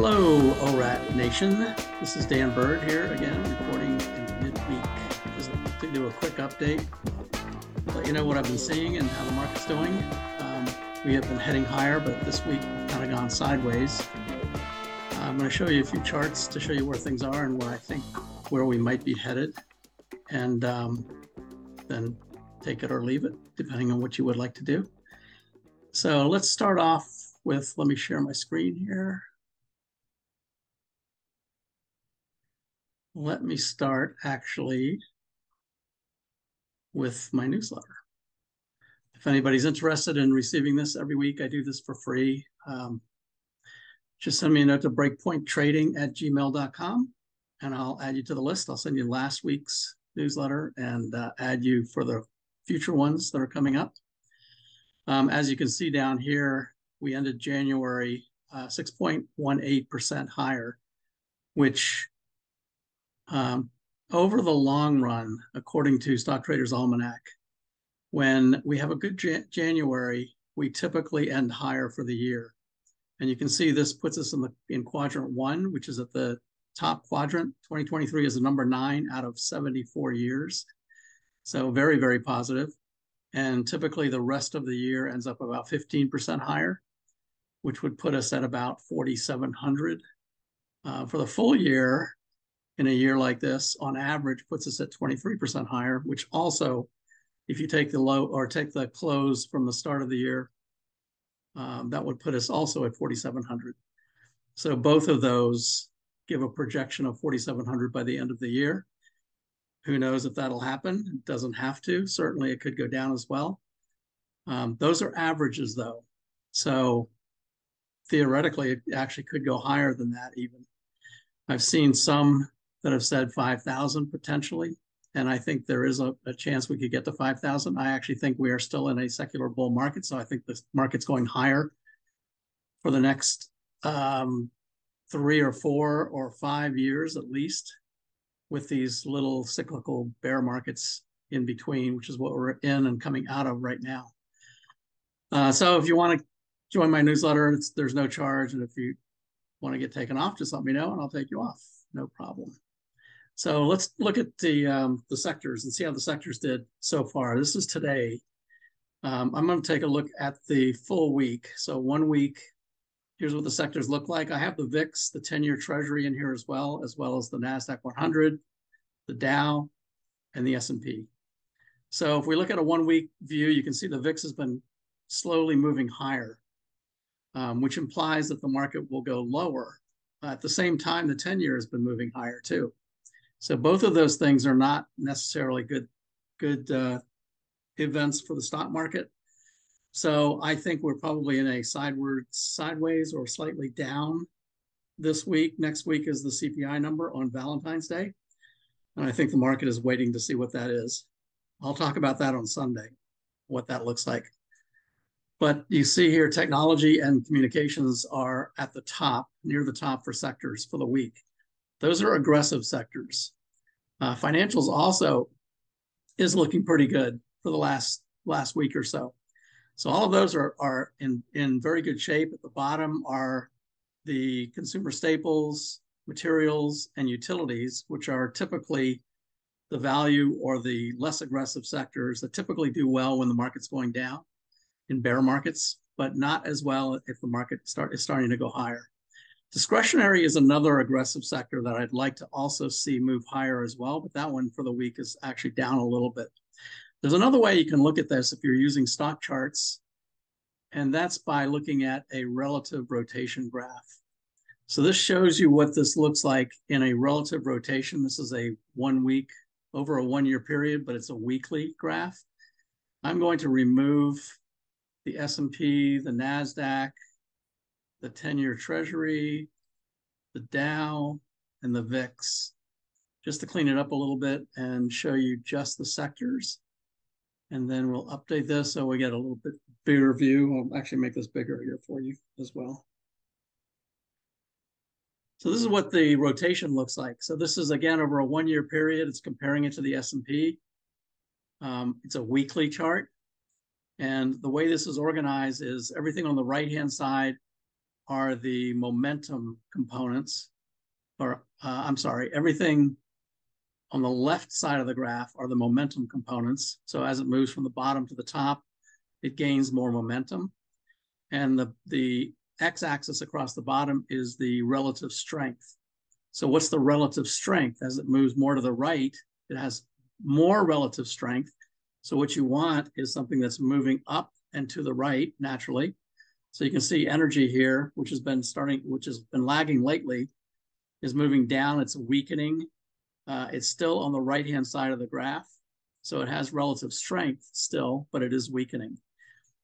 Hello, ORAT Nation. This is Dan Bird here again, reporting in midweek. Just to do a quick update, let you know what I've been seeing and how the market's doing. Um, we have been heading higher, but this week kind of gone sideways. I'm going to show you a few charts to show you where things are and where I think where we might be headed, and um, then take it or leave it, depending on what you would like to do. So let's start off with, let me share my screen here. Let me start actually with my newsletter. If anybody's interested in receiving this every week, I do this for free. Um, just send me a note to breakpointtrading at gmail.com and I'll add you to the list. I'll send you last week's newsletter and uh, add you for the future ones that are coming up. Um, as you can see down here, we ended January 6.18% uh, higher, which um, over the long run, according to Stock Traders Almanac, when we have a good January, we typically end higher for the year. And you can see this puts us in the in quadrant one, which is at the top quadrant. 2023 is the number nine out of 74 years. So very, very positive. And typically the rest of the year ends up about 15% higher, which would put us at about 4,700. Uh, for the full year, in a year like this on average puts us at 23% higher, which also, if you take the low or take the close from the start of the year, um, that would put us also at 4,700. So both of those give a projection of 4,700 by the end of the year. Who knows if that'll happen? It doesn't have to. Certainly it could go down as well. Um, those are averages though. So theoretically, it actually could go higher than that even. I've seen some that have said 5,000 potentially. And I think there is a, a chance we could get to 5,000. I actually think we are still in a secular bull market. So I think the market's going higher for the next um, three or four or five years at least with these little cyclical bear markets in between, which is what we're in and coming out of right now. Uh, so if you want to join my newsletter, there's no charge. And if you want to get taken off, just let me know and I'll take you off. No problem. So let's look at the um, the sectors and see how the sectors did so far. This is today. Um, I'm going to take a look at the full week. So one week, here's what the sectors look like. I have the VIX, the 10-year Treasury in here as well, as well as the Nasdaq 100, the Dow, and the S&P. So if we look at a one-week view, you can see the VIX has been slowly moving higher, um, which implies that the market will go lower. at the same time, the 10-year has been moving higher too. So both of those things are not necessarily good good uh, events for the stock market. So I think we're probably in a sideward sideways or slightly down this week. Next week is the CPI number on Valentine's Day. And I think the market is waiting to see what that is. I'll talk about that on Sunday, what that looks like. But you see here, technology and communications are at the top, near the top for sectors for the week. Those are aggressive sectors. Uh, financials also is looking pretty good for the last last week or so. So all of those are are in in very good shape. At the bottom are the consumer staples, materials, and utilities, which are typically the value or the less aggressive sectors that typically do well when the market's going down in bear markets, but not as well if the market start is starting to go higher. Discretionary is another aggressive sector that I'd like to also see move higher as well, but that one for the week is actually down a little bit. There's another way you can look at this if you're using stock charts, and that's by looking at a relative rotation graph. So this shows you what this looks like in a relative rotation. This is a one week over a one year period, but it's a weekly graph. I'm going to remove the S&P, the NASDAQ, the 10-year treasury, the Dow, and the VIX, just to clean it up a little bit and show you just the sectors. And then we'll update this so we get a little bit bigger view. I'll actually make this bigger here for you as well. So this is what the rotation looks like. So this is again over a one-year period. It's comparing it to the S&P. Um, it's a weekly chart. And the way this is organized is everything on the right-hand side are the momentum components, or uh, I'm sorry, everything on the left side of the graph are the momentum components. So as it moves from the bottom to the top, it gains more momentum. And the, the x-axis across the bottom is the relative strength. So what's the relative strength? As it moves more to the right, it has more relative strength. So what you want is something that's moving up and to the right naturally. So you can see energy here, which has been starting, which has been lagging lately, is moving down. It's weakening. Uh, it's still on the right-hand side of the graph. So it has relative strength still, but it is weakening.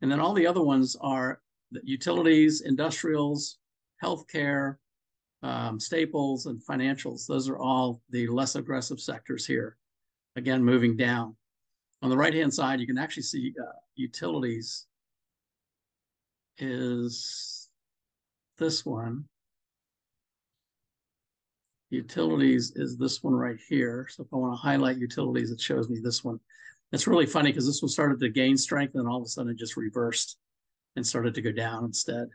And then all the other ones are utilities, industrials, healthcare, um, staples, and financials. Those are all the less aggressive sectors here. Again, moving down. On the right-hand side, you can actually see uh, utilities is this one. Utilities is this one right here. So if I want to highlight utilities, it shows me this one. It's really funny because this one started to gain strength and all of a sudden it just reversed and started to go down instead.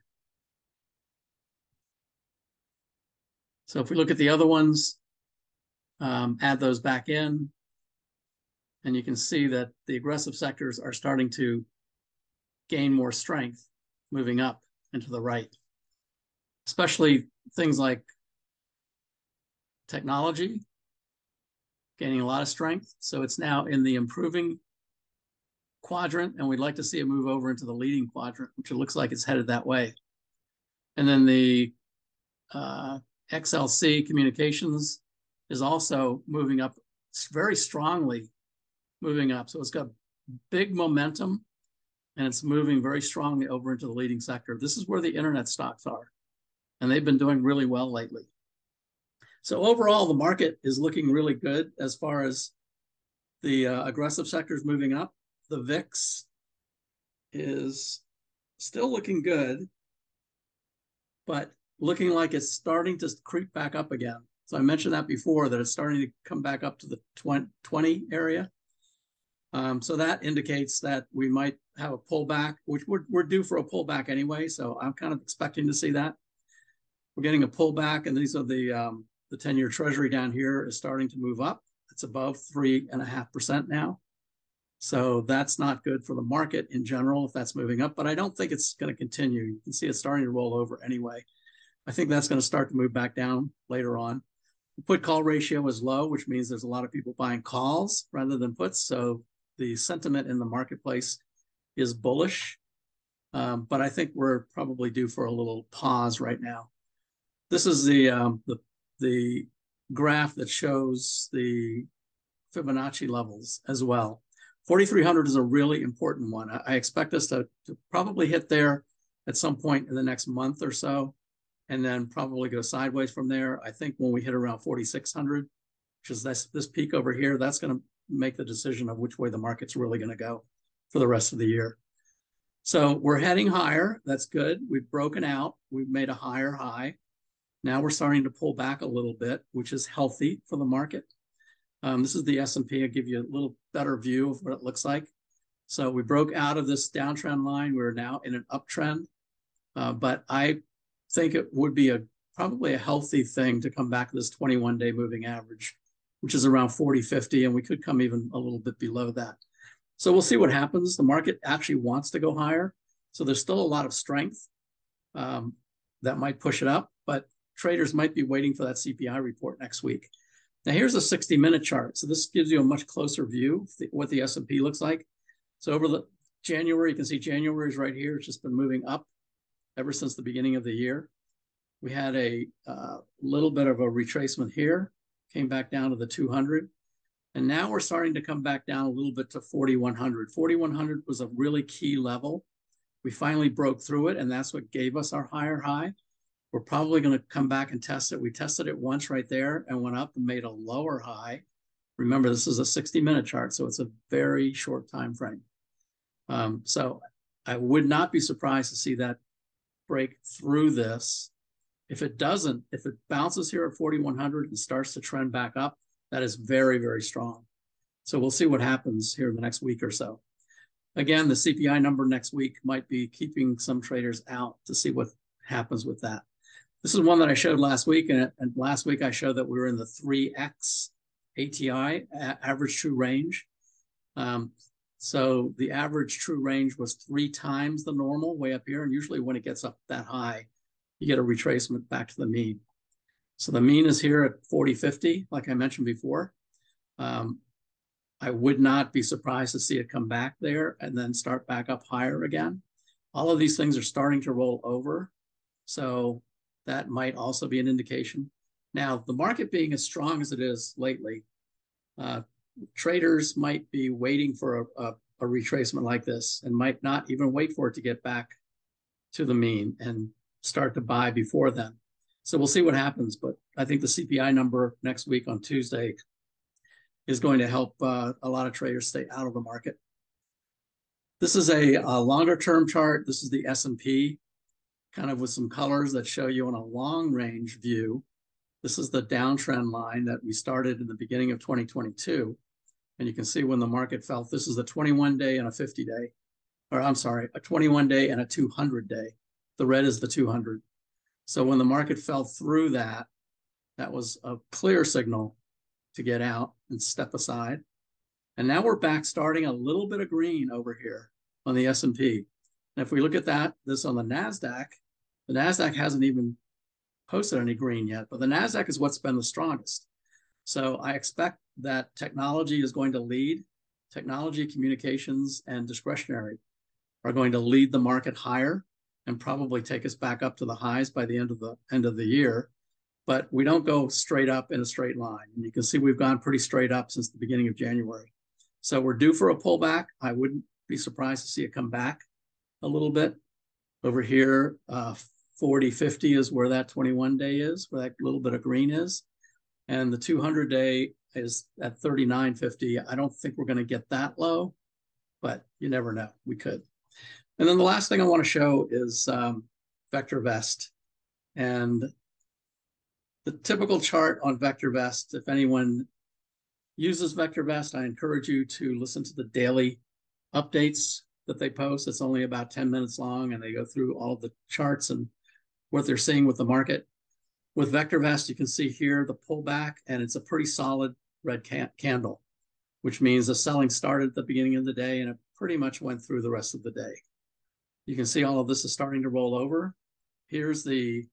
So if we look at the other ones, um, add those back in, and you can see that the aggressive sectors are starting to gain more strength moving up and to the right, especially things like technology gaining a lot of strength. So it's now in the improving quadrant, and we'd like to see it move over into the leading quadrant, which it looks like it's headed that way. And then the uh, XLC communications is also moving up very strongly, moving up. So it's got big momentum and it's moving very strongly over into the leading sector. This is where the internet stocks are, and they've been doing really well lately. So overall, the market is looking really good as far as the uh, aggressive sectors moving up. The VIX is still looking good, but looking like it's starting to creep back up again. So I mentioned that before that it's starting to come back up to the 20 area. Um, so that indicates that we might have a pullback, which we're, we're due for a pullback anyway. So I'm kind of expecting to see that. We're getting a pullback, and these are the um, the 10-year Treasury down here is starting to move up. It's above three and a half percent now. So that's not good for the market in general if that's moving up, but I don't think it's going to continue. You can see it's starting to roll over anyway. I think that's going to start to move back down later on. The put call ratio is low, which means there's a lot of people buying calls rather than puts. So the sentiment in the marketplace is bullish, um, but I think we're probably due for a little pause right now. This is the um, the the graph that shows the Fibonacci levels as well. 4,300 is a really important one. I, I expect us to, to probably hit there at some point in the next month or so, and then probably go sideways from there. I think when we hit around 4,600, which is this, this peak over here, that's going to make the decision of which way the market's really going to go for the rest of the year. So we're heading higher. That's good. We've broken out. We've made a higher high. Now we're starting to pull back a little bit, which is healthy for the market. Um, this is the S&P. I'll give you a little better view of what it looks like. So we broke out of this downtrend line. We're now in an uptrend. Uh, but I think it would be a probably a healthy thing to come back to this 21 day moving average which is around 40, 50, and we could come even a little bit below that. So we'll see what happens. The market actually wants to go higher. So there's still a lot of strength um, that might push it up, but traders might be waiting for that CPI report next week. Now here's a 60 minute chart. So this gives you a much closer view of what the S&P looks like. So over the January, you can see January is right here. It's just been moving up ever since the beginning of the year. We had a uh, little bit of a retracement here came back down to the 200. And now we're starting to come back down a little bit to 4,100. 4,100 was a really key level We finally broke through it, and that's what gave us our higher high. We're probably going to come back and test it. We tested it once right there and went up and made a lower high. Remember, this is a 60 minute chart, so it's a very short time frame. Um, so I would not be surprised to see that break through this. If it doesn't, if it bounces here at 4,100 and starts to trend back up, that is very, very strong. So we'll see what happens here in the next week or so. Again, the CPI number next week might be keeping some traders out to see what happens with that. This is one that I showed last week, and, and last week I showed that we were in the 3x ATI, average true range. Um, so the average true range was three times the normal way up here. And usually when it gets up that high, you get a retracement back to the mean. So the mean is here at 4050, like I mentioned before. Um, I would not be surprised to see it come back there and then start back up higher again. All of these things are starting to roll over. So that might also be an indication. Now, the market being as strong as it is lately, uh, traders might be waiting for a, a, a, retracement like this and might not even wait for it to get back to the mean and start to buy before then. So we'll see what happens. But I think the CPI number next week on Tuesday is going to help uh, a lot of traders stay out of the market. This is a, a longer term chart. This is the S&P kind of with some colors that show you on a long range view. This is the downtrend line that we started in the beginning of 2022. And you can see when the market fell, this is a 21 day and a 50 day, or I'm sorry, a 21 day and a 200 day. The red is the 200. So when the market fell through that, that was a clear signal to get out and step aside. And now we're back starting a little bit of green over here on the S&P. And if we look at that, this on the NASDAQ, the NASDAQ hasn't even posted any green yet, but the NASDAQ is what's been the strongest. So I expect that technology is going to lead. Technology, communications, and discretionary are going to lead the market higher and probably take us back up to the highs by the end of the end of the year. But we don't go straight up in a straight line. And you can see we've gone pretty straight up since the beginning of January. So we're due for a pullback. I wouldn't be surprised to see it come back a little bit. Over here, uh, 40, 50 is where that 21 day is, where that little bit of green is. And the 200 day is at 39.50. I don't think we're going to get that low, but you never know. We could. And then the last thing I want to show is um, VectorVest. And the typical chart on VectorVest, if anyone uses VectorVest, I encourage you to listen to the daily updates that they post. It's only about 10 minutes long and they go through all the charts and what they're seeing with the market. With VectorVest, you can see here the pullback and it's a pretty solid red can candle, which means the selling started at the beginning of the day and it pretty much went through the rest of the day. You can see all of this is starting to roll over. Here's the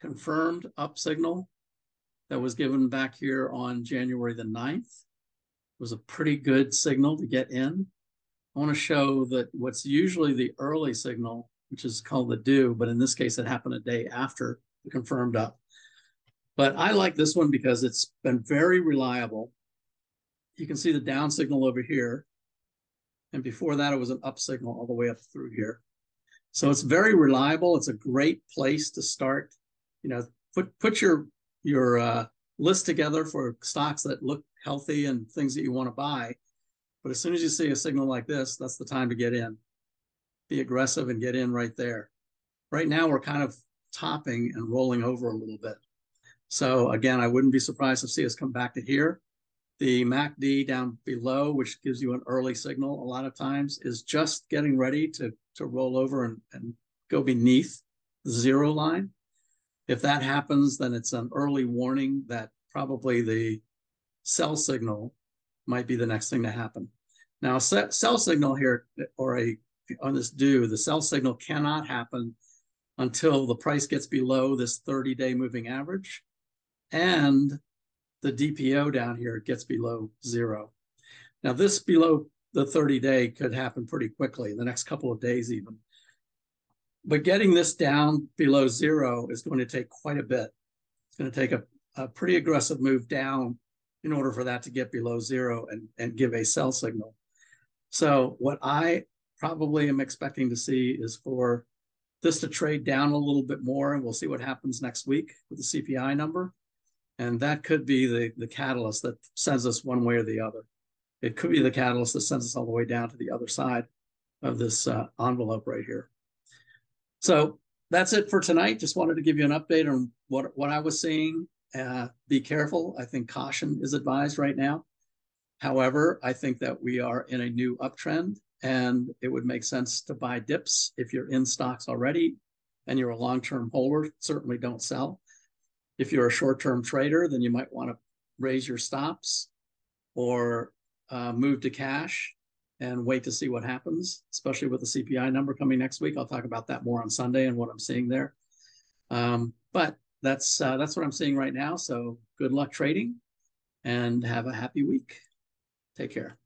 confirmed up signal that was given back here on January the 9th. It was a pretty good signal to get in. I want to show that what's usually the early signal, which is called the DEW, but in this case, it happened a day after the confirmed up. But I like this one because it's been very reliable. You can see the down signal over here. And before that, it was an up signal all the way up through here. So it's very reliable. It's a great place to start. You know, put put your your uh, list together for stocks that look healthy and things that you want to buy. But as soon as you see a signal like this, that's the time to get in. Be aggressive and get in right there. Right now, we're kind of topping and rolling over a little bit. So again, I wouldn't be surprised to see us come back to here. The MACD down below, which gives you an early signal a lot of times, is just getting ready to, to roll over and, and go beneath the zero line. If that happens, then it's an early warning that probably the sell signal might be the next thing to happen. Now, sell signal here, or a on this DEW, the sell signal cannot happen until the price gets below this 30-day moving average and the DPO down here gets below zero. Now this below the 30 day could happen pretty quickly, the next couple of days even. But getting this down below zero is going to take quite a bit. It's going to take a, a pretty aggressive move down in order for that to get below zero and, and give a sell signal. So what I probably am expecting to see is for this to trade down a little bit more, and we'll see what happens next week with the CPI number. And that could be the, the catalyst that sends us one way or the other. It could be the catalyst that sends us all the way down to the other side of this uh, envelope right here. So that's it for tonight. Just wanted to give you an update on what, what I was seeing. Uh, be careful. I think caution is advised right now. However, I think that we are in a new uptrend and it would make sense to buy dips if you're in stocks already and you're a long-term holder. Certainly don't sell. If you're a short-term trader, then you might want to raise your stops or uh, move to cash and wait to see what happens, especially with the CPI number coming next week. I'll talk about that more on Sunday and what I'm seeing there. Um, but that's uh, that's what I'm seeing right now. So good luck trading and have a happy week. Take care.